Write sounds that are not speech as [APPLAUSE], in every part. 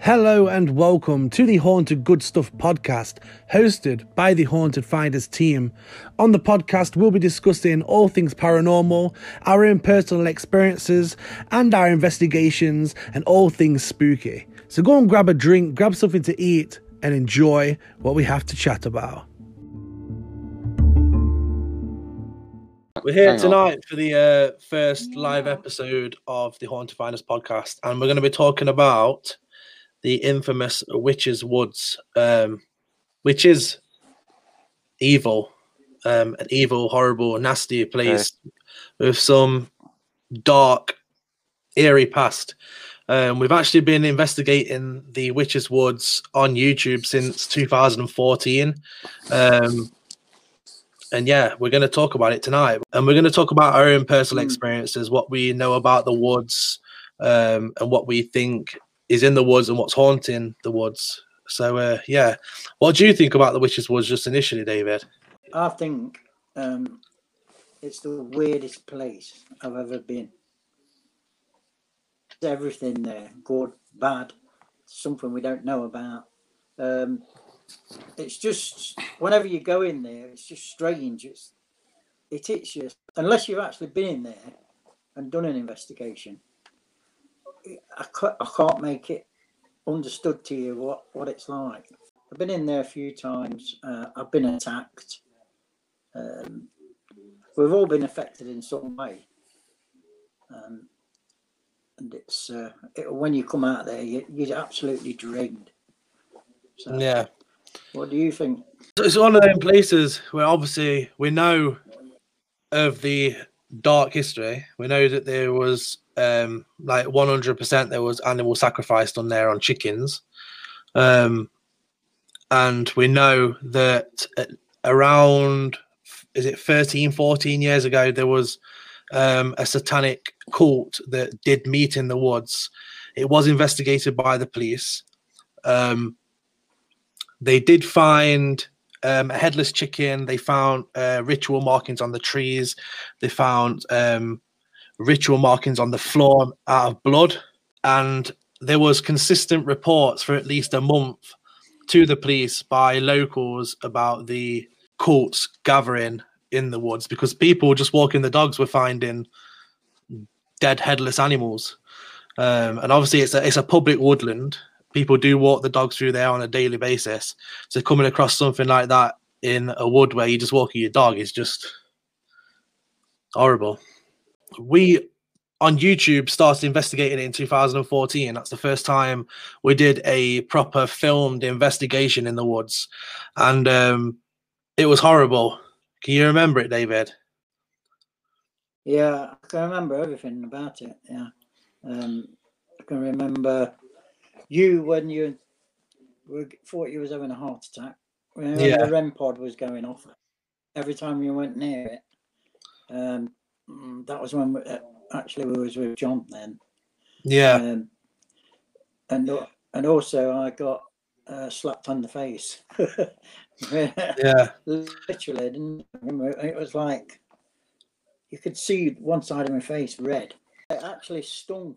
Hello and welcome to the Haunted Good Stuff podcast, hosted by the Haunted Finders team. On the podcast, we'll be discussing all things paranormal, our own personal experiences, and our investigations, and all things spooky. So go and grab a drink, grab something to eat, and enjoy what we have to chat about. We're here Hang on. tonight for the uh, first live episode of the Haunted Finders podcast, and we're going to be talking about the infamous Witches Woods, um, which is evil, um, an evil, horrible, nasty place with some dark, eerie past. Um, we've actually been investigating the Witches Woods on YouTube since 2014. Um, and yeah, we're going to talk about it tonight. And we're going to talk about our own personal Mm. experiences, what we know about the woods, um, and what we think is in the woods and what's haunting the woods. So, uh, yeah. What do you think about the Witches Woods just initially, David? I think um, it's the weirdest place I've ever been. There's everything there, good, bad, something we don't know about. Um, it's just whenever you go in there, it's just strange. It's it hits you unless you've actually been in there and done an investigation. I can't, I can't make it understood to you what, what it's like. I've been in there a few times. Uh, I've been attacked. Um, we've all been affected in some way. Um, and it's uh, it, when you come out there, you, you're absolutely drained. So, Yeah. what do you think? So it's one of them places where obviously we know of the dark history. We know that there was um like 100% there was animal sacrifice done there on chickens. Um and we know that at around is it 13 14 years ago there was um a satanic cult that did meet in the woods. It was investigated by the police. Um they did find um, a headless chicken. They found uh, ritual markings on the trees. They found um, ritual markings on the floor out of blood, and there was consistent reports for at least a month to the police by locals about the cults gathering in the woods because people just walking the dogs were finding dead headless animals. Um, and obviously, it's a it's a public woodland. People do walk the dogs through there on a daily basis. So coming across something like that in a wood where you're just walking your dog is just horrible. We on YouTube started investigating it in 2014. That's the first time we did a proper filmed investigation in the woods, and um, it was horrible. Can you remember it, David? Yeah, I can remember everything about it. Yeah, um, I can remember you when you were, thought you was having a heart attack. When Yeah. the REM pod was going off, every time you went near it, um, that was when we, uh, actually we was with John then. Yeah, Um, and and also I got uh, slapped on the face. [LAUGHS] yeah, Literally, didn't? It was like you could see one side of my face red. It actually stung,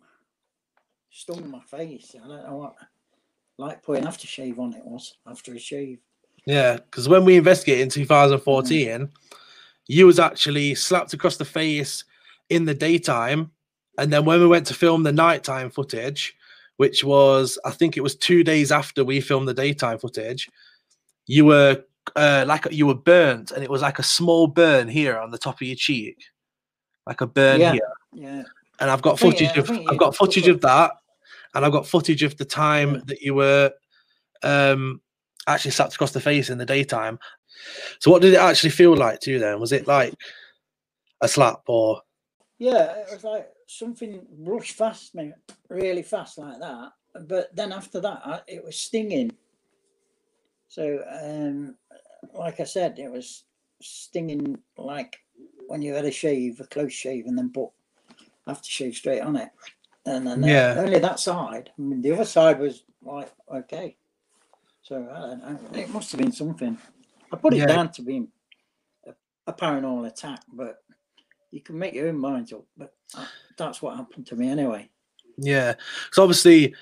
stung my face. I don't know what, like putting aftershave on it was after a shave. yeah. Because when we investigated in 2014, you was actually slapped across the face in the daytime, and then when we went to film the nighttime footage, which was I think it was two days after we filmed the daytime footage, you were uh, like you were burnt, and it was like a small burn here on the top of your cheek, like a burn Yeah. here. Yeah, And I've got footage I of think I've got footage of that, and I've got footage of the time Yeah. that you were um actually slapped across the face in the daytime. So what did it actually feel like to you then? Was it like a slap or yeah. It was like something rushed fast me really fast like that. But then after that, it was stinging. So, um, like I said, it was stinging like when you had a shave, a close shave, and then put aftershave straight on it. And then uh, Yeah. only that side. I mean, the other side was like okay. So I don't know. It must have been something. I put it Yeah. down to being a, a paranormal attack, but you can make your own mind up. But that's what happened to me anyway. Yeah, So obviously,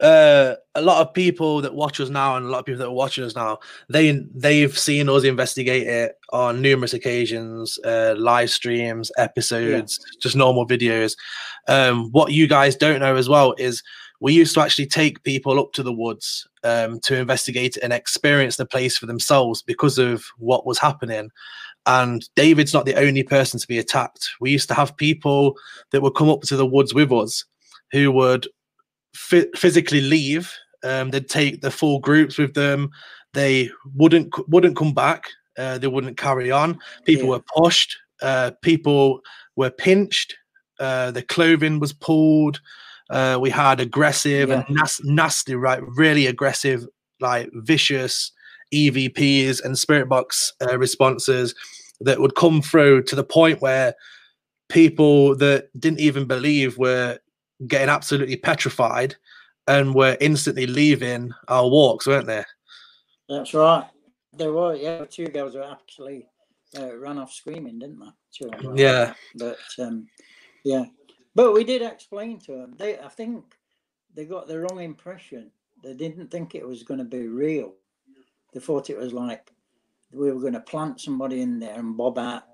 uh, a lot of people that watch us now and a lot of people that are watching us now, they they've seen us investigate it on numerous occasions, uh, live streams, episodes, yeah. just normal videos. Um, what you guys don't know as well is we used to actually take people up to the woods um, to investigate and experience the place for themselves because of what was happening. And David's not the only person to be attacked. We used to have people that would come up to the woods with us who would physically leave. Um, they'd take the full groups with them. They wouldn't wouldn't come back. Uh, they wouldn't carry on. People yeah. were pushed. Uh, people were pinched. Uh, the clothing was pulled. Uh, we had aggressive yeah. and nas- nasty, right? Really aggressive, like vicious EVPs and spirit box uh, responses that would come through to the point where people that didn't even believe were getting absolutely petrified and were instantly leaving our walks, weren't they? That's right. There were, yeah, two girls were actually uh, ran off screaming, didn't they? Two yeah. But um, yeah, but we did explain to them. They, I think, they got the wrong impression. They didn't think it was going to be real. They thought it was like we were going to plant somebody in there and bob out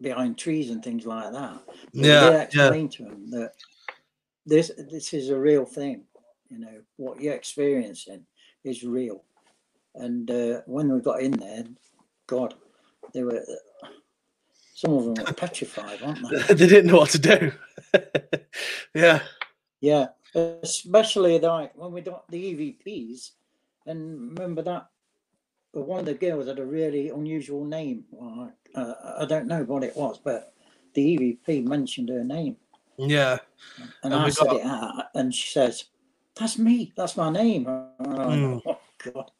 behind trees and things like that. But yeah, we did explain yeah. to them that this this is a real thing. You know what you're experiencing is real. And uh, when we got in there, God, they were some of them were petrified, weren't they? [LAUGHS] they didn't know what to do. [LAUGHS] yeah. Yeah, especially like when we got the EVPs, and remember that one of the girls had a really unusual name. uh, I don't know what it was, but the EVP mentioned her name. Yeah. And, and I said got... it out, and she says, That's me. That's my name. Mm. oh, God.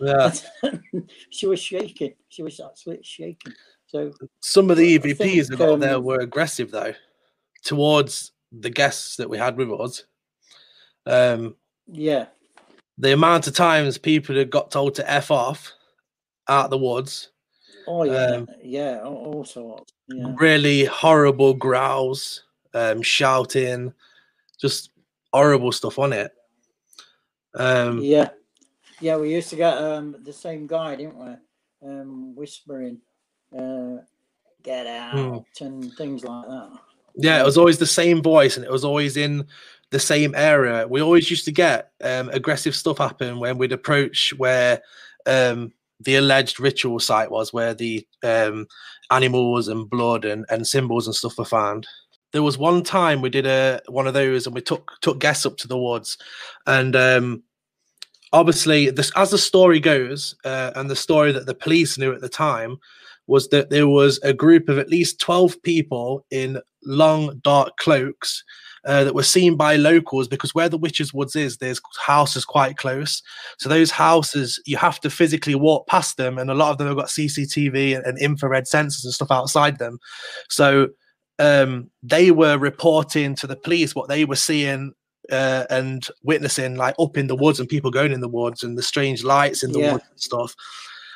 yeah. [LAUGHS] she was shaking. She was absolutely shaking. So some of the EVPs think, that got um, there were aggressive though, towards the guests that we had with us. Um, yeah. The amount of times people had got told to f off out the woods. Oh yeah, um, yeah, all sorts. Yeah. Really horrible growls um, shouting, just horrible stuff on it. Um, yeah, yeah, we used to get um, the same guy, didn't we? Um, whispering, uh, "Get out" hmm. and things like that. Yeah, it was always the same voice, and it was always in the same area. We always used to get um, aggressive stuff happen when we'd approach where um, the alleged ritual site was, where the um, animals and blood and, and symbols and stuff were found there was one time we did a one of those and we took took guests up to the woods and um obviously this as the story goes uh, and the story that the police knew at the time was that there was a group of at least 12 people in long dark cloaks uh, that were seen by locals because where the witches woods is there's houses quite close so those houses you have to physically walk past them and a lot of them have got cctv and, and infrared sensors and stuff outside them so um, they were reporting to the police what they were seeing uh, and witnessing, like up in the woods and people going in the woods and the strange lights in the yeah. woods and stuff.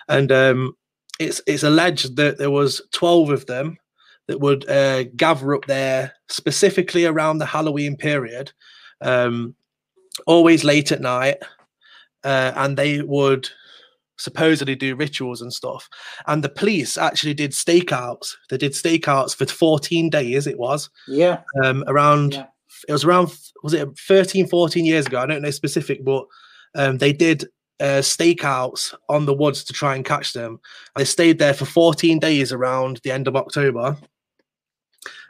And um, it's it's alleged that there was twelve of them that would uh, gather up there specifically around the Halloween period, um, always late at night, uh, and they would supposedly do rituals and stuff. And the police actually did stakeouts. They did stakeouts for 14 days, it was. Yeah. Um, around, yeah. it was around, was it 13, 14 years ago? I don't know specific, but um, they did uh, stakeouts on the woods to try and catch them. They stayed there for 14 days around the end of October.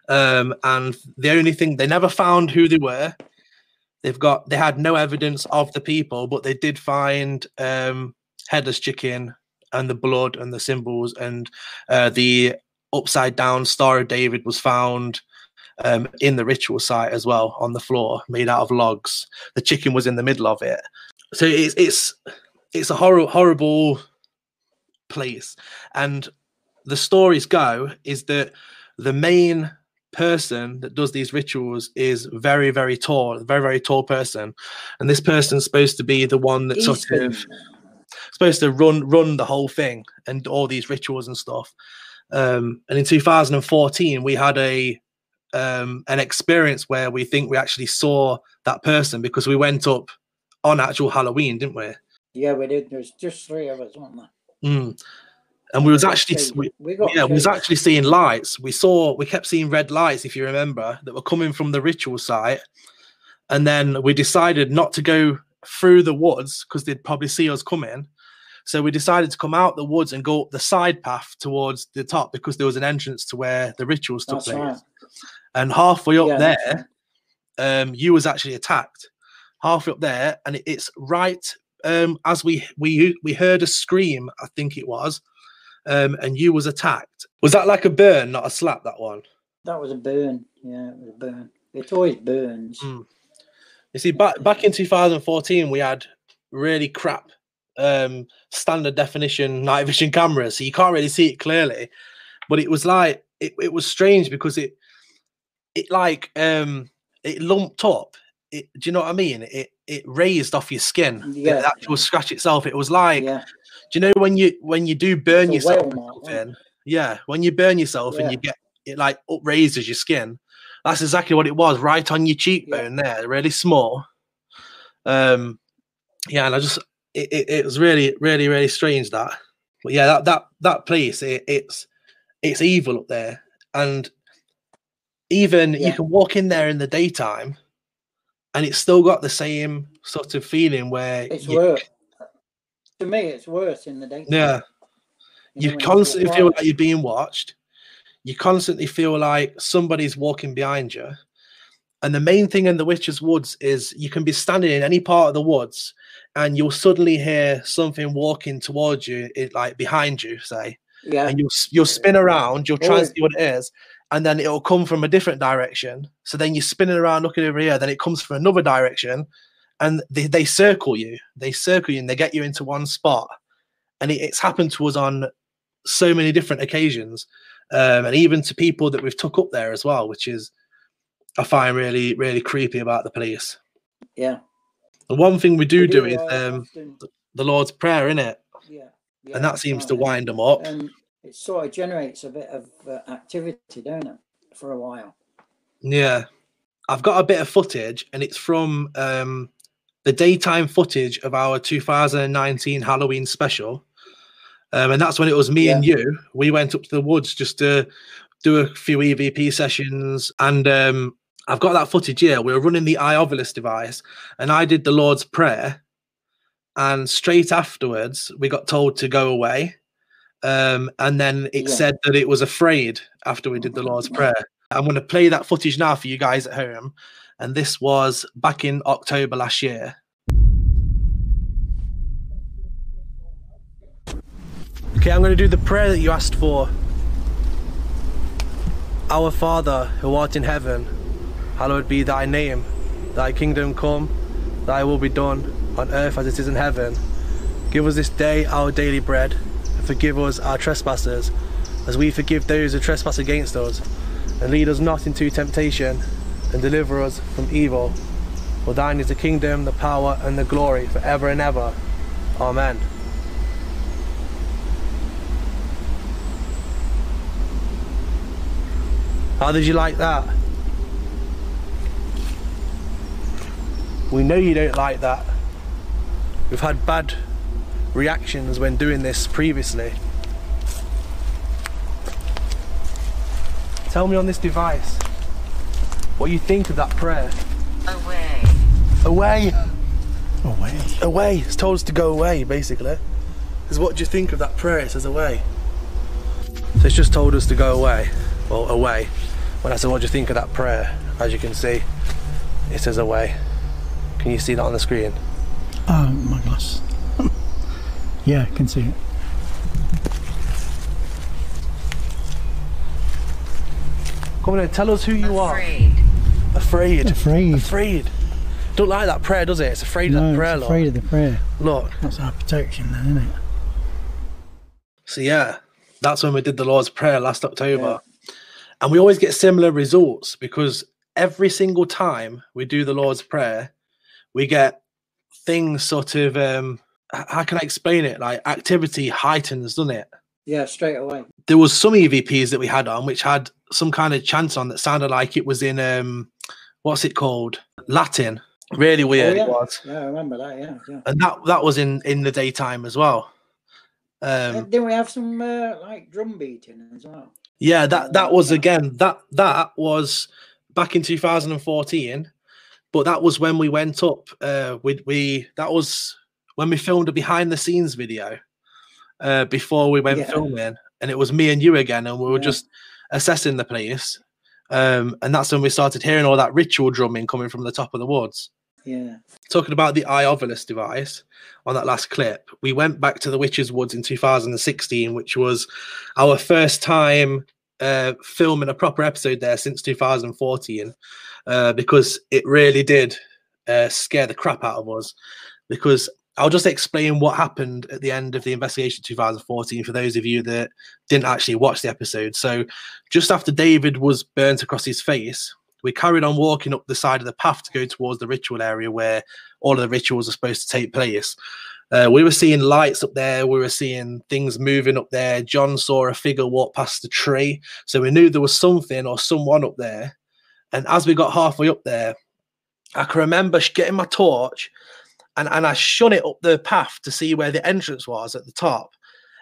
Um, and the only thing they never found who they were. They've got they had no evidence of the people, but they did find um, headless chicken and the blood and the symbols and uh, the upside down Star of David was found um, in the ritual site as well on the floor, made out of logs. The chicken was in the middle of it, so it's it's it's a horrible horrible place. And the stories go is that the main person that does these rituals is very very tall, very very tall person, and this person's supposed to be the one that sort of supposed to run run the whole thing and all these rituals and stuff. Um, and in 2014, we had a um, an experience where we think we actually saw that person because we went up on actual Halloween, didn't we? Yeah, we did. There's just three of us, weren't there? Mm. And we was actually we, we yeah, we was actually seeing lights. We saw we kept seeing red lights, if you remember, that were coming from the ritual site. And then we decided not to go through the woods because they'd probably see us coming. So we decided to come out the woods and go up the side path towards the top because there was an entrance to where the rituals took That's place. right. And halfway up Yeah, there, um, you was actually attacked. Halfway up there, and it- it's right um, as we we we heard a scream. I think it was, um, and you was attacked. Was that like a burn, not a slap? That one. That was a burn. Yeah, it was a burn. It always burns. Mm. You see, back back in 2014, we had really crap um, standard definition night vision cameras, so you can't really see it clearly. But it was like it, it was strange because it it like um it lumped up. It, do you know what I mean? It it raised off your skin. the- Yeah. The actual scratch itself. It was like, Yeah, do you know when you when you do burn It's yourself? mark, wasn't? Yeah, when you burn yourself Yeah. and you get it like upraises your skin. That's exactly what it was, right on your cheekbone there, really small. Um, yeah, and I just it, it, it was really, really, really strange that. But yeah, that that that place, it, it's it's evil up there, and even you can walk in there in the daytime, and it's still got the same sort of feeling where it's you, worse. To me, it's worse in the day. yeah, you know, constantly feel like you're being watched. You constantly feel like somebody's walking behind you. And the main thing in the Witch's Woods is you can be standing in any part of the woods and you'll suddenly hear something walking towards you, it, like behind you, say, Yeah, and you'll you'll spin around, you'll try and see what it is, and then it'll come from a different direction. So then you're spinning around looking over here, then it comes from another direction, and they, they circle you, they circle you, and they get you into one spot. And it, it's happened to us on so many different occasions, um, and even to people that we've took up there as well, which is I find really really creepy about the police. yeah. The one thing we do We do is uh, um, the Lord's Prayer, in it, yeah, yeah, and that seems to wind them up. And it sort of generates a bit of uh, activity, don't it, for a while? Yeah. I've got a bit of footage and it's from um the daytime footage of our 2019 Halloween special. Um, and that's when it was me and you. We went up to the woods just to do a few EVP sessions. And um, I've got that footage here. We were running the iOvilus device and I did the Lord's Prayer. And straight afterwards, we got told to go away. Um, and then it Yeah. said that it was afraid after we did the Lord's Prayer. I'm going to play that footage now for you guys at home. And this was back in October last year. Okay, I'm going to do the prayer that you asked for. Our Father, who art in heaven, hallowed be thy name. Thy kingdom come, thy will be done, on earth as it is in heaven. Give us this day our daily bread, and forgive us our trespasses, as we forgive those who trespass against us. And lead us not into temptation, and deliver us from evil. For thine is the kingdom, the power, and the glory, forever and ever. Amen. How did you like that? We know you don't like that. We've had bad reactions when doing this previously. Tell me on this device what you think of that prayer. Away. Away! Away. Away! It's told us to go away, basically. Is what do you think of that prayer? It says away. So it's just told us to go away. Well, away. When I said, what do you think of that prayer? As you can see, it says away. Can you see that on the screen? Oh, my glass. Yeah, I can see it. Come on in, tell us who you Afraid. are. Afraid. Afraid. Afraid. Don't like that prayer, does it? It's afraid of No, that prayer, it's Lord. afraid of the prayer. Look. That's our protection, then, isn't it? So yeah, that's when we did the Lord's Prayer last October. And we always get similar results because every single time we do the Lord's Prayer, we get things sort of um h- how can I explain it? Like activity heightens, doesn't it? Yeah, straight away. there was some EVPs that we had on which had some kind of chant on that sounded like it was in um what's it called Latin. Really weird yeah. it was, Yeah, I remember that. Yeah, yeah. and that that was in in the daytime as well. And Um, then we have some uh, like drum beating as well. yeah, that that was again that that was back in 2014, but that was when we went up. Uh, we we that was when we filmed a behind the scenes video uh, before we went Yeah. filming, and it was me and you again, and we were Yeah. just assessing the place. Um, and that's when we started hearing all that ritual drumming coming from the top of the woods. Yeah. Talking about the iOvilus device on that last clip, we went back to the Witches Woods in 2016, which was our first time uh, filming a proper episode there since 2014, uh, because it really did uh, scare the crap out of us. Because I'll just explain what happened at the end of the investigation 2014 for those of you that didn't actually watch the episode. So, just after David was burnt across his face, we carried on walking up the side of the path to go towards the ritual area where all of the rituals are supposed to take place. Uh, we were seeing lights up there. We were seeing things moving up there. John saw a figure walk past the tree. So we knew there was something or someone up there. And as we got halfway up there, I can remember getting my torch and, and I shone it up the path to see where the entrance was at the top.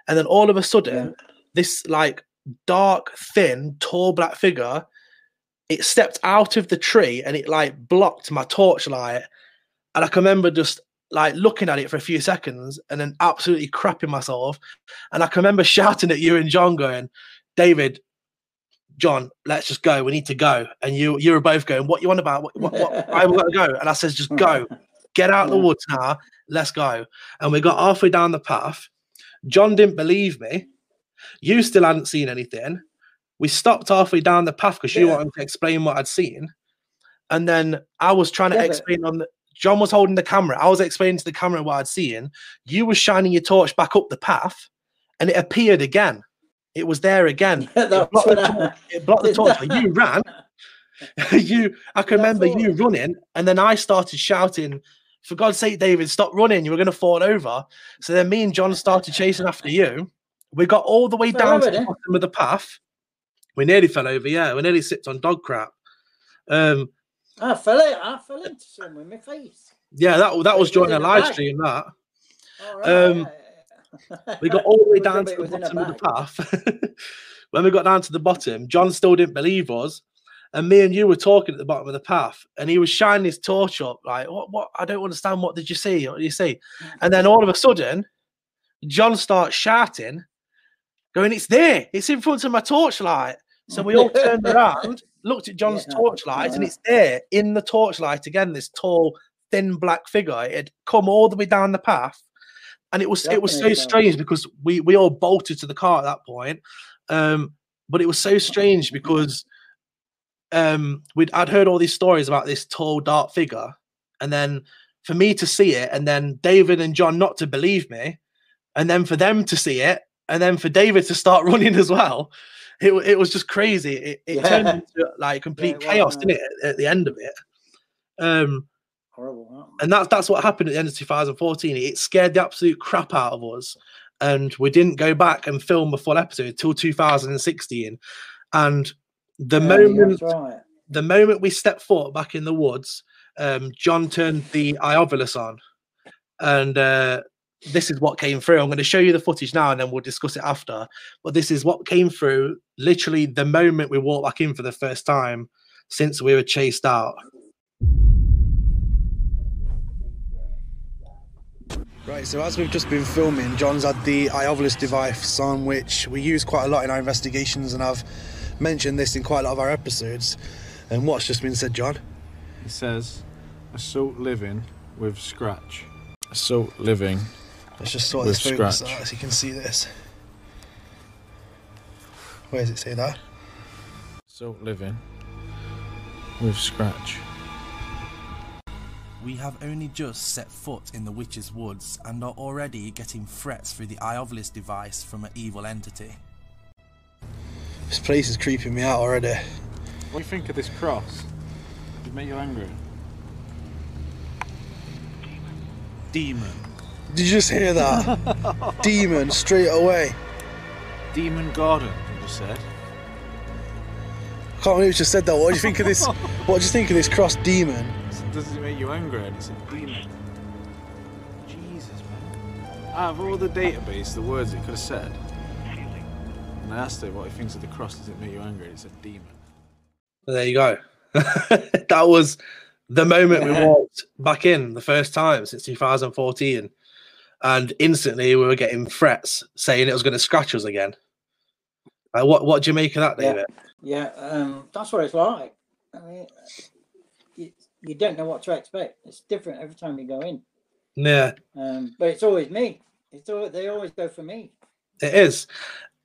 And then all of a sudden, this like dark, thin, tall black figure, it stepped out of the tree and it like blocked my torchlight. And I can remember just like looking at it for a few seconds and then absolutely crapping myself. And I can remember [LAUGHS] shouting at you and John, going, David, John, let's just go. We need to go. And you you were both going, What you want about? What, what, what I got to go. And I says, just go. [LAUGHS] Get out of the woods now. Let's go. And we got halfway down the path. John didn't believe me. You still hadn't seen anything. We stopped halfway down the path because you Yeah. wanted to explain what I'd seen. And then I was trying to Yeah, but- explain on the John was holding the camera. I was explaining to the camera what I'd seen. You were shining your torch back up the path, and it appeared again. It was there again. [LAUGHS] Yeah, It blocked the torch- it blocked the torch. You ran. [LAUGHS] you, I can That's remember you running, and then I started shouting, "For God's sake, David, stop running! You were going to fall over." So then me and John started chasing after you. We got all the way down to the bottom of the path. We nearly fell over. Yeah, we nearly sipped on dog crap. Um, I fell it. I fell into my face. yeah, that that was during a live bag. stream. That All right, Um, we got all the way [LAUGHS] It was a down to the bottom of the path. [LAUGHS] when we got down to the bottom, John still didn't believe us. And me and you were talking at the bottom of the path, and he was shining his torch up, like, what, what? I don't understand. What did you see? What did you see? And then all of a sudden, John starts shouting, going, It's there, it's in front of my torchlight. So we all turned [LAUGHS] around, looked at John's Yeah, torchlight, and it's there in the torchlight again, this tall, thin black figure. It had come all the way down the path. And it was it was so Definitely so. strange because we we all bolted to the car at that point. Um, but it was so strange because um we'd I'd heard all these stories about this tall, dark figure, and then for me to see it, and then David and John not to believe me, and then for them to see it, and then for David to start [LAUGHS] running as well. It, it was just crazy. It, it turned [LAUGHS] into like complete was, chaos, didn't it, at, the end of it? Um, Horrible. and that's that's what happened at the end of 2014. It scared the absolute crap out of us, and we didn't go back and film a full episode till 2016. And the Yeah, moment right. the moment we stepped foot back in the woods, um, John turned the iOvilus on, and uh, this is what came through. I'm going to show you the footage now, and then we'll discuss it after. But this is what came through literally the moment we walked back in for the first time since we were chased out. Right, so as we've just been filming, John's had the iOvilus device on, which we use quite a lot in our investigations, and I've mentioned this in quite a lot of our episodes. And what's just been said, John? He says assault living with scratch. Assault living. Let's just sort this focus scratch. out so you can see this. Where does it say that? Assault living with scratch. We have only just set foot in the Witch's Woods and are already getting threats through the iOvilus device from an evil entity. This place is creeping me out already. What do you think of this cross? Did it make you angry? Demon. Did you just hear that? [LAUGHS] Demon straight away. demon garden, you just said. I can't believe you just said that. What do you think of this? [LAUGHS] What do you think of this cross demon? Does it make you angry? And it's a demon. Jesus, man. Out of all the database, the words it could have said, and I asked it what he thinks of the cross, does it make you angry? It's a demon. There you go. [LAUGHS] that was the moment we walked back in the first time since 2014. And instantly we were getting threats saying it was going to scratch us again. Like, what, what do you make of that, Yeah. David? Yeah, um, that's what it's like. I mean, you, you don't know what to expect. It's different every time you go in. Yeah, Um, but it's always me. It's always, they always go for me. it is.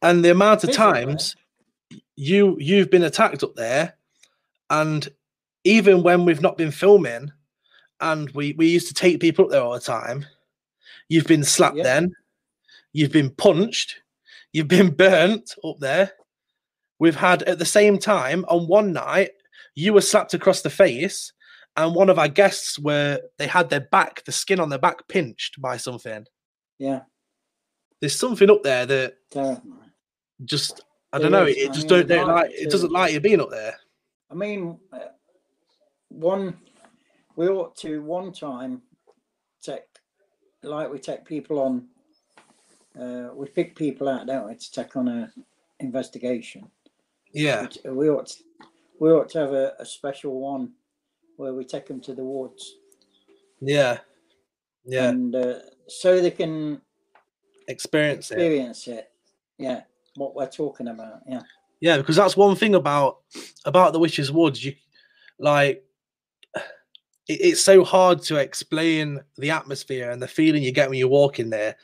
And the amount of times you you've been attacked up there, and even when we've not been filming, and we we used to take people up there all the time, you've been slapped. Yeah. Then you've been punched, you've been [LAUGHS] burnt up there. We've had at the same time on one night you were slapped across the face, and one of our guests were they had their back, the skin on their back pinched by something. Yeah, There's something up there that terrible. Just I don't know. It just don't, don't like like it doesn't like you being up there. I mean, uh, one we ought to one time take like we take people on. Uh, we pick people out, don't we, to take on a investigation. Yeah, we ought to, we ought to have a, a special one where we take them to the woods yeah, yeah. and uh, so they can Experience it. experience it. Yeah, what we're talking about. Yeah, Yeah, because that's one thing about about the Witches Woods. You like it, it's so hard to explain the atmosphere and the feeling you get when you walk in there,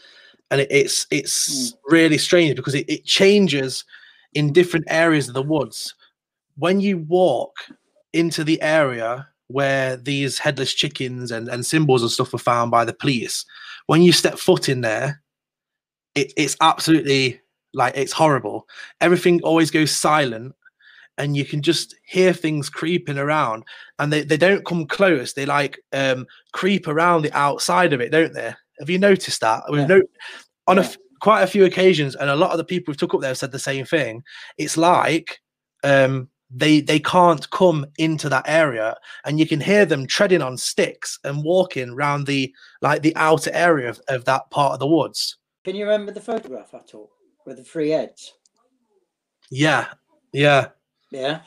and it, it's it's mm. really strange because it, it changes in different areas of the woods. When you walk into the area where these headless chickens and, and symbols and stuff were found by the police, when you step foot in there, it, it's absolutely like it's horrible. Everything always goes silent, and you can just hear things creeping around, and they, they don't come close. They like um creep around the outside of it, don't they? Have you noticed that? We've Yeah. no on Yeah. f- quite a few occasions, and a lot of the people who took up there have said the same thing. It's like um they they can't come into that area and you can hear them treading on sticks and walking around the like the outer area of, of that part of the woods can you remember the photograph I took with the free heads? yeah yeah Yeah,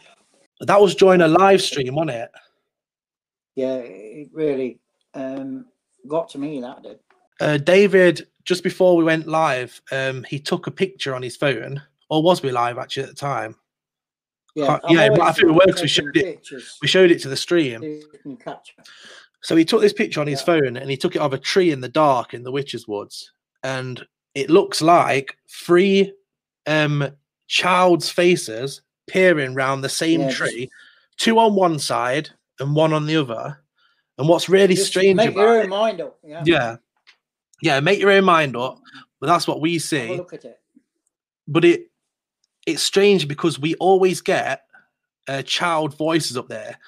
that was during a live stream wasn't it yeah, it really um, got to me. That did. uh, david just before we went live um he took a picture on his phone or was we live actually at the time Yeah, yeah, I think it works, we showed it- pictures we showed it to the stream so you can catch me. So he took this picture on his Yeah. phone and he took it of a tree in the dark in the Witches Woods. And it looks like three um child's faces peering round the same just- tree, two on one side and one on the other. And what's really Just strange Make about your it, mind up. Yeah, yeah. Yeah, make your own mind up. But that's what we see. look at it. But it it's strange because we always get uh, child voices up there.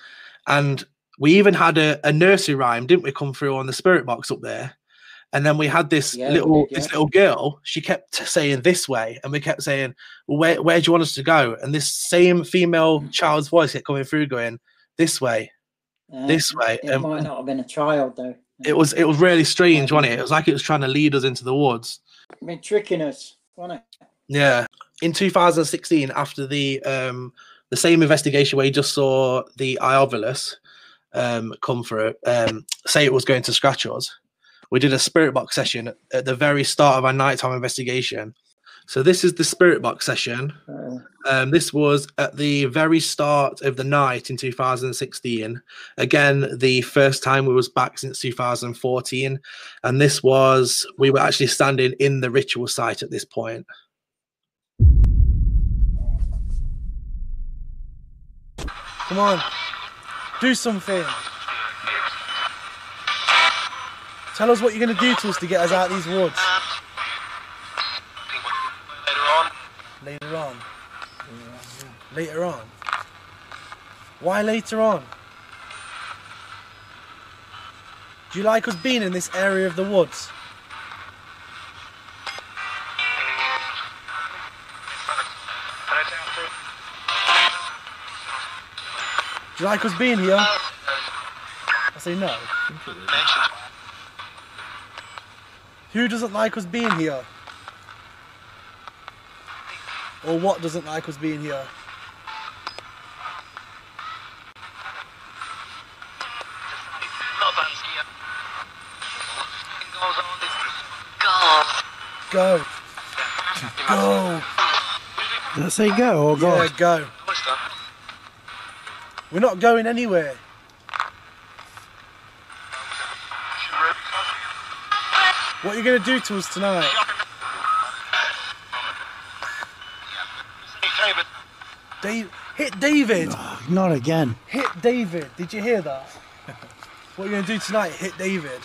And we even had a, a nursery rhyme, didn't we, come through on the spirit box up there? And then we had this Yeah, little did, this little girl. She kept saying this way, and we kept saying, well, "Where where do you want us to go?" And this same female child's voice kept coming through, going this way, Uh, this way. It And might not have been a child though. it was it was really strange, wasn't it? It was like it was trying to lead us into the woods. I mean, tricking us, wasn't it? Yeah. In 2016, after the um the same investigation where you just saw the Iovilus um come through, um say it was going to scratch us, we did a spirit box session at, at the very start of our nighttime investigation. So this is the spirit box session. Uh, Um, this was at the very start of the night in 2016. Again, the first time we was back since 2014, and this was we were actually standing in the ritual site at this point. Come on. Do something. Tell us what you're going to do to us to get us out of these woods. Later on. Later on. Why later on? Do you like us being in this area of the woods? Do you like us being here? I say no. Who doesn't like us being here? Or what doesn't like us being here? Go. Go. Did I say go or go? Yeah, go. We're not going anywhere. What are you going to do to us tonight? Dave, hit David. Not again. Hit David. Did you hear that? What are you going to do tonight? Hit David.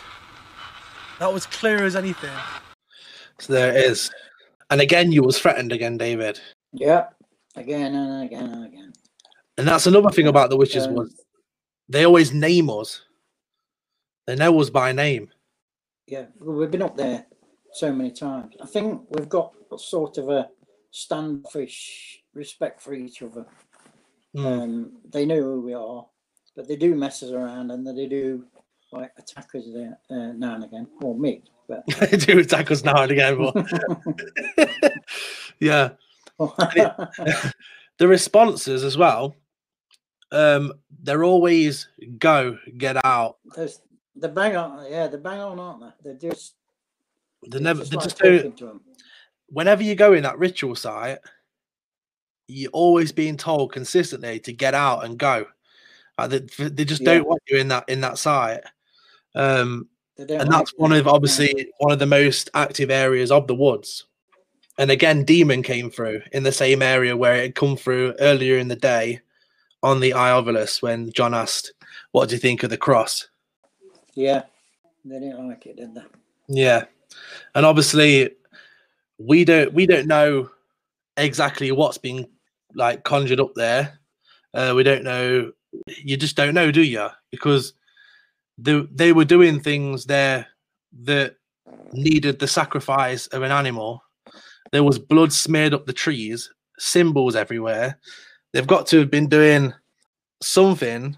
That was clear as anything. So there it is. And again, you was threatened again, David. Yeah, again and again and again. And that's another thing about the witches Um, was they always name us. They know us by name. Yeah, we've been up there so many times. I think we've got sort of a standoffish respect for each other. Mm. Um, they know who we are, but they do mess us around and they do like attack us there uh, now and again, or me. But [LAUGHS] they do attack us now and again, but [LAUGHS] yeah. [LAUGHS] the responses as well. Um, they're always go, get out. There's, they're bang on, yeah, they're bang on, aren't they? They're just, They never, they just talking. Whenever you go in that ritual site, you're always being told consistently to get out and go. Like they, they just Yeah. don't want you in that in that site. Um, and that's one of yeah. obviously one of the most active areas of the woods. And again, demon came through in the same area where it had come through earlier in the day on the Iovilus when John asked, "What do you think of the cross?" Yeah, they didn't like it, did they? Yeah, and obviously, we don't we don't know exactly what's being like conjured up there. Uh, we don't know. You just don't know, do you? Because the, they were doing things there that needed the sacrifice of an animal. There was blood smeared up the trees, symbols everywhere. They've got to have been doing something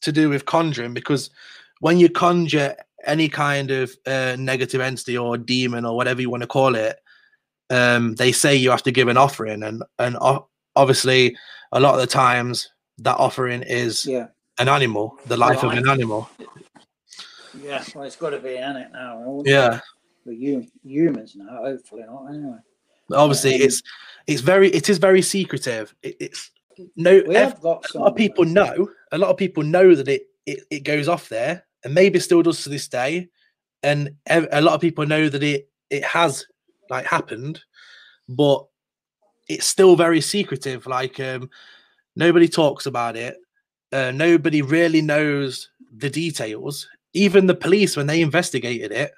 to do with conjuring because when you conjure any kind of uh, negative entity or demon or whatever you want to call it, um, they say you have to give an offering, and and o- obviously a lot of the times that offering is Yeah, an animal, the life of an animal. yeah. Well, it's got to be in it now. Yeah. We're humans now, hopefully not. Anyway, But obviously Um, it's it's very it is very secretive. It, it's no we ev- have got a lot of people know. A lot of people know that it it, it goes off there, and maybe still does to this day. And a lot of people know that it it has like happened, but it's still very secretive. Like um, nobody talks about it. Uh, nobody really knows the details. Even the police, when they investigated it,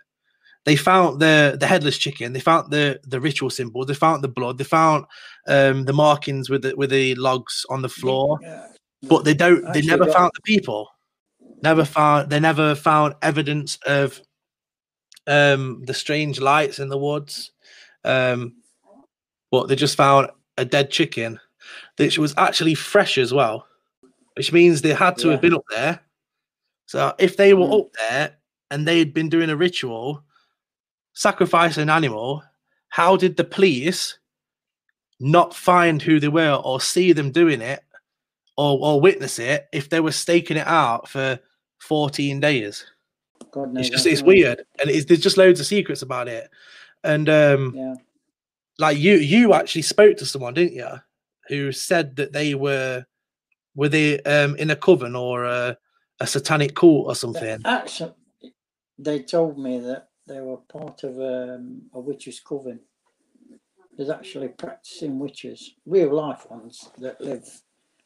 they found the the headless chicken. They found the the ritual symbol. They found the blood. They found um, the markings with the with the logs on the floor Yeah. but they don't they Actually never found the people never found they never found evidence of um the strange lights in the woods um but they just found a dead chicken which was actually fresh as well which means they had to Yeah. have been up there so if they were Mm. up there and they'd been doing a ritual sacrifice an animal how did the police not find who they were or see them doing it or, or witness it if they were staking it out for 14 days. God knows. It's just it's weird, and it's, there's just loads of secrets about it. And um, Yeah. like you, you actually spoke to someone, didn't you, who said that they were were they um, in a coven or a, a satanic cult or something? Actually, they told me that they were part of um, a witches' coven. There's actually practicing witches, real life ones that live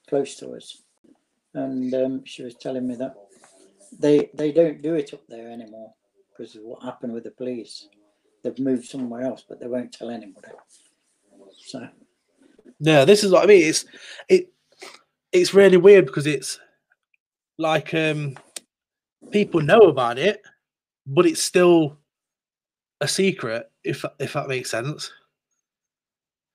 close to us. And um, she was telling me that they they don't do it up there anymore because of what happened with the police. They've moved somewhere else, but they won't tell anybody. So no, this is what I mean. It's it it's really weird because it's like um people know about it, but it's still a secret. If if that makes sense,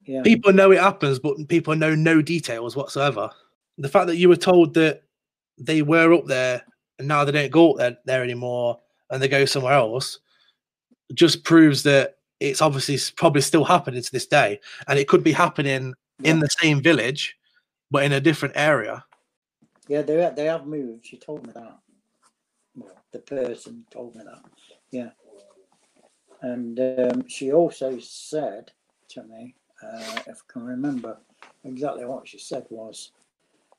yeah, people know it happens, but people know no details whatsoever. The fact that you were told that they were up there and now they don't go there, there anymore and they go somewhere else just proves that it's obviously probably still happening to this day and it could be happening in the same village but in a different area Yeah, they they have moved. She told me that. Well, the person told me that. Yeah. And um, she also said to me, uh, if I can remember exactly what she said was,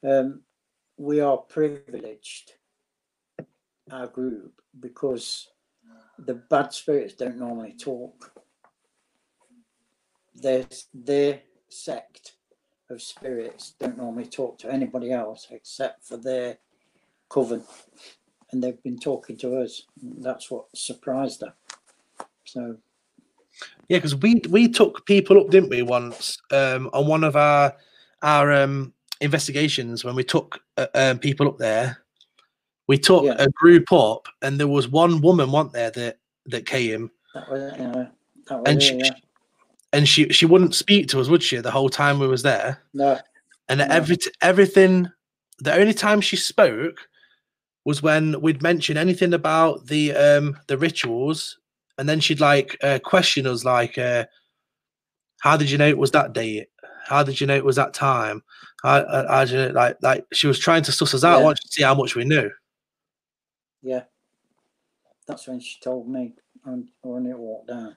um, we are privileged, our group, because the bad spirits don't normally talk. Their their sect of spirits don't normally talk to anybody else except for their coven. And they've been talking to us. That's what surprised her. So Yeah, because we we took people up, didn't we, once um, on one of our our um, investigations when we took uh, um, people up there. We took Yeah. a group up, and there was one woman, wasn't there, that that came, that was yeah. That was and it, she yeah. and she she wouldn't speak to us, would she? The whole time we was there, No, and No. every everything. The only time she spoke was when we'd mention anything about the um the rituals, and then she'd like uh, question us, like, uh, "How did you know it was that date? How did you know it was that time? How, how did you like like she was trying to suss us out, Yeah. wanted to see how much we knew." Yeah. That's when she told me and when it walked down.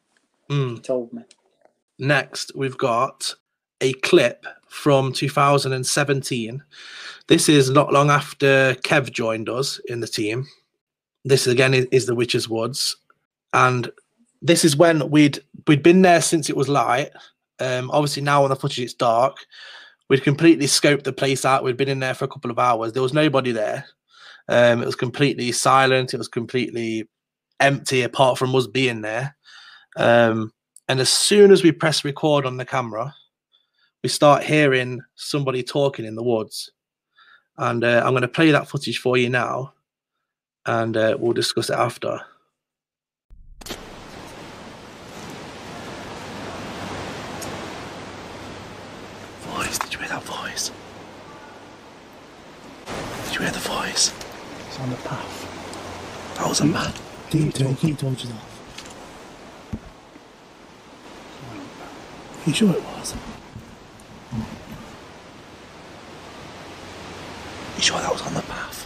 Mm. She told me. Next, we've got a clip from 2017. This is not long after Kev joined us in the team. This again is, is the Witches Woods, and this is when we'd we'd been there since it was light. Um, obviously now on the footage it's dark. We'd completely scoped the place out. We'd been in there for a couple of hours. There was nobody there. Um, it was completely silent. It was completely empty apart from us being there. Um, and as soon as we press record on the camera, we start hearing somebody talking in the woods. And uh, I'm going to play that footage for you now, and uh, we'll discuss it after. Voice, did you hear that voice? Did you hear the voice? On the path. That was a man. Keep, to- keep torches off. You sure it was? You sure that was on the path?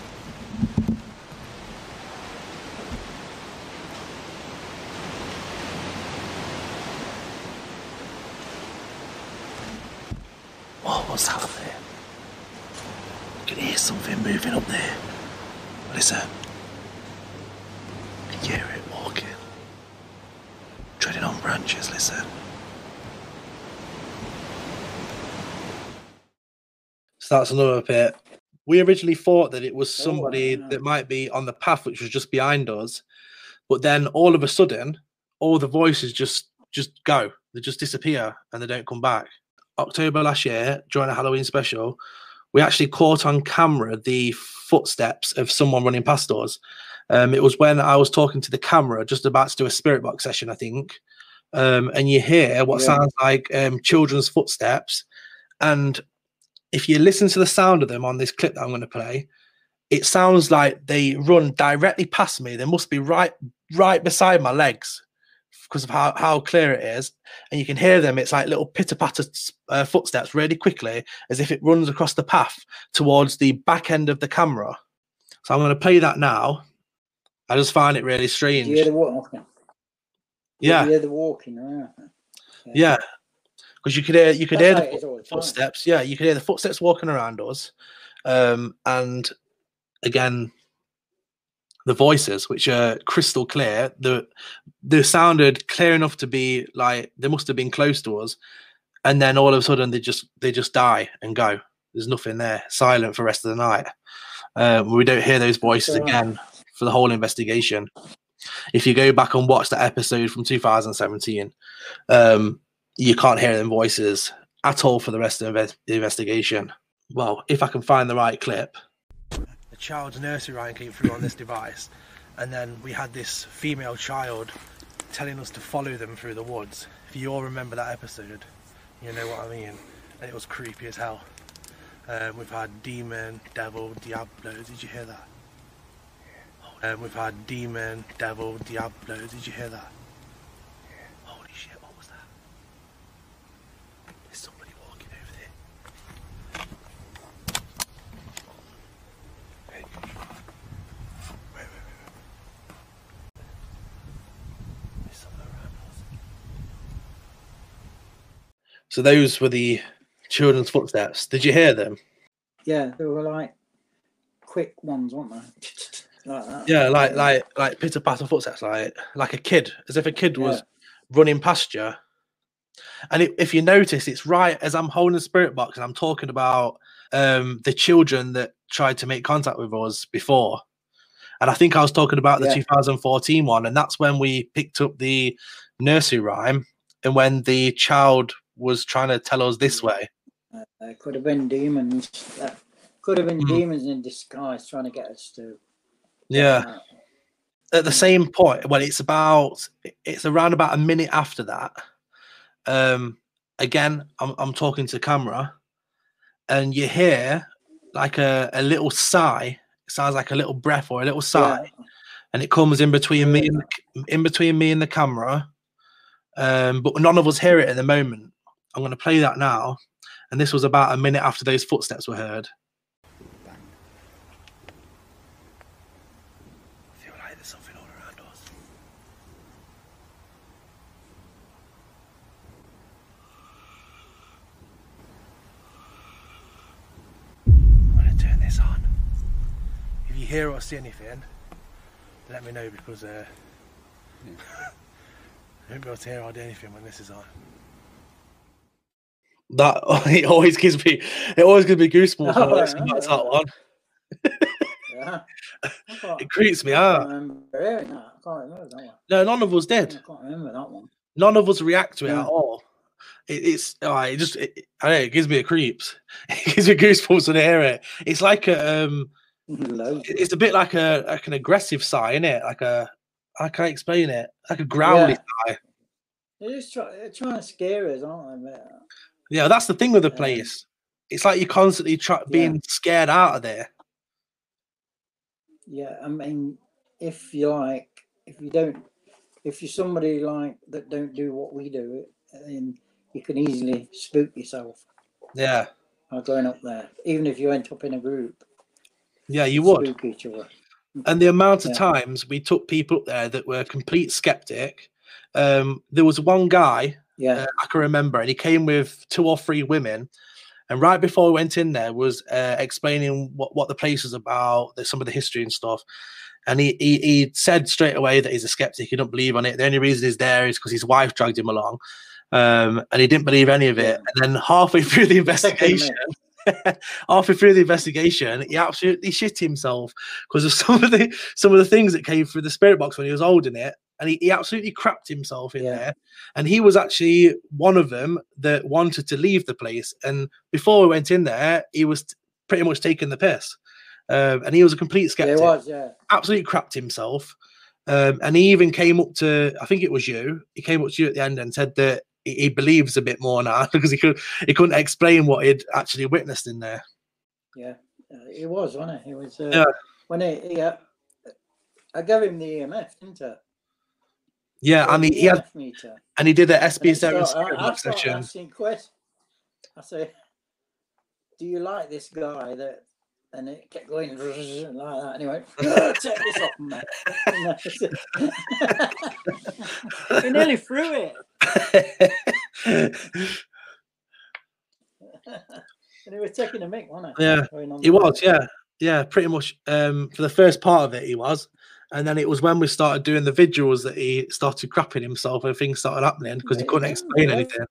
What was that up there? I can hear something moving up there. Listen. Can you hear it walking? Treading on branches, listen. So that's another bit. We originally thought that it was Oh, somebody wow. that might be on the path, which was just behind us. But then all of a sudden, all the voices just just go. They just disappear and they don't come back. October last year, during a Halloween special, we actually caught on camera the footsteps of someone running past us. Um, it was when I was talking to the camera, just about to do a spirit box session, I think. Um, and you hear what Yeah. sounds like um, children's footsteps. And if you listen to the sound of them on this clip that I'm going to play, it sounds like they run directly past me. They must be right, right beside my legs because of how, how clear it is. And you can hear them. It's like little pitter patter uh, footsteps really quickly, as if it runs across the path towards the back end of the camera. So I'm going to play that now. I just find it really Do strange. you hear the walking? Yeah, You hear the walking around. yeah. Because you could hear you could That's hear the it is all footsteps. Yeah, you could hear the footsteps walking around us, um, and again, the voices, which are crystal clear. The they sounded clear enough to be like they must have been close to us, and then all of a sudden they just they just die and go. There's nothing there, silent for the rest of the night. Um, we don't hear those voices again for the whole investigation. If you go back and watch that episode from 2017, um, you can't hear them voices at all for the rest of the investigation. Well, if I can find the right clip. The child's nursery rhyme came through on this device, and then we had this female child telling us to follow them through the woods. If you all remember that episode, you know what I mean. And it was creepy as hell. Um, we've had demon, devil, diablo. Did you hear that? Um, we've had demon, devil, diablo. Did you hear that? Holy shit! What was that? There's somebody walking over there. Hey. Wait, wait, wait, wait. There's someone around us. So those were the children's footsteps. Did you hear them? Yeah, they were like quick ones, weren't they? [LAUGHS] like that. Yeah, like like like pitter patter footsteps, like like a kid, as if a kid was running past you. And if if you notice, it's right as I'm holding the spirit box and I'm talking about um the children that tried to make contact with us before. And I think I was talking about the Yeah. 2014 one, and that's when we picked up the nursery rhyme and when the child was trying to tell us this way. Uh, could have been demons. That could have been Mhm. demons in disguise trying to get us to. Yeah. at the same point well it's about it's around about a minute after that um again i'm, I'm talking to camera and you hear like a, a little sigh it sounds like a little breath or a little sigh yeah, and it comes in between me and the, in between me and the camera um but none of us hear it at the moment i'm going to play that now and this was about a minute after those footsteps were heard I feel like there's something all around us. I'm gonna turn this on. If you hear or see anything, let me know because uh, [LAUGHS] I won't be able to hear or do anything when this is on. That [LAUGHS] it always gives me it always gives me goosebumps when I Oh, that one. yeah. [LAUGHS] It creeps me out. remember hearing that. I can't remember that one. No, none of us I can't remember that one. None of us react to it Yeah. at all. It, it's oh, it just it, I don't know, it gives me a creeps. [LAUGHS] It gives me goosebumps when I hear it. It's like a um, it's a bit like a like an aggressive sigh, isn't it? Like a I can't explain it. Like a growly Yeah. sigh. They're just try, they're trying to scare us, aren't they? Yeah, that's the thing with the place. It's like you're constantly try, Yeah. being scared out of there. Yeah, I mean, if you like, if you don't, if you're somebody like that don't do what we do, then you can easily spook yourself Yeah, by going up there, even if you end up in a group. yeah, you would. spook each other. And the amount of Yeah. times we took people up there that were complete skeptic. Um, there was one guy Yeah, uh, I can remember, and he came with two or three women. And right before we went in there, was uh, explaining what, what the place is about, some of the history and stuff. And he, he he said straight away that he's a skeptic. He don't believe on it. The only reason he's there is because his wife dragged him along, um, and he didn't believe any of it. And then halfway [LAUGHS] through the investigation, [LAUGHS] halfway through the investigation, he absolutely shit himself because of [LAUGHS] some of the some of the things that came through the spirit box when he was holding it, and he, he absolutely crapped himself in Yeah. there. And he was actually one of them that wanted to leave the place. And before we went in there, he was pretty much taking the piss, um, and he was a complete yeah, skeptic it was. Yeah, absolutely crapped himself. Um, and he even came up to, I think it was you. He came up to you at the end and said that he, he believes a bit more now [LAUGHS] because he could he couldn't explain what he'd actually witnessed in there. yeah, uh, it was, wasn't it? It was. Uh, Yeah. When he, he uh, I gave him the EMF, didn't I? Yeah, and he, he had meter. and he did an And SB I seven I, I box started session. asking questions. I say, "Do you like this guy?" That and it kept going [LAUGHS] like that. Anyway, [LAUGHS] take this off, [LAUGHS] he nearly threw it. And he was taking a mic, wasn't he? Yeah, he was, yeah, yeah, pretty much. Um, for the first part of it, he was, and then it was when we started doing the visuals that he started crapping himself and things started happening because he couldn't yeah, explain yeah. anything.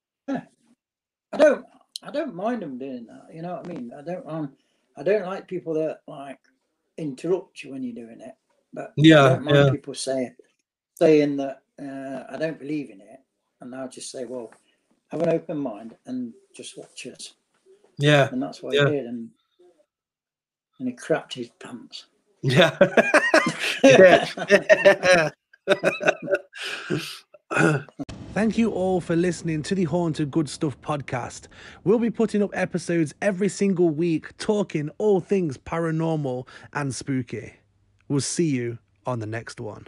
I don't. I don't mind him doing that. You know what I mean? I don't. Um, I don't like people that like interrupt you when you're doing it. But Yeah, I don't mind yeah. people saying saying that uh, I don't believe in it, and I'll just say, well, have an open mind and just watch us. Yeah, And that's what Yeah. he did, and and he crapped his pants. Yeah, yeah. [LAUGHS] Thank Thank you all for listening to the Haunted Good Stuff podcast. We'll be putting up episodes every single week talking all things paranormal and spooky. We'll see you on the next one.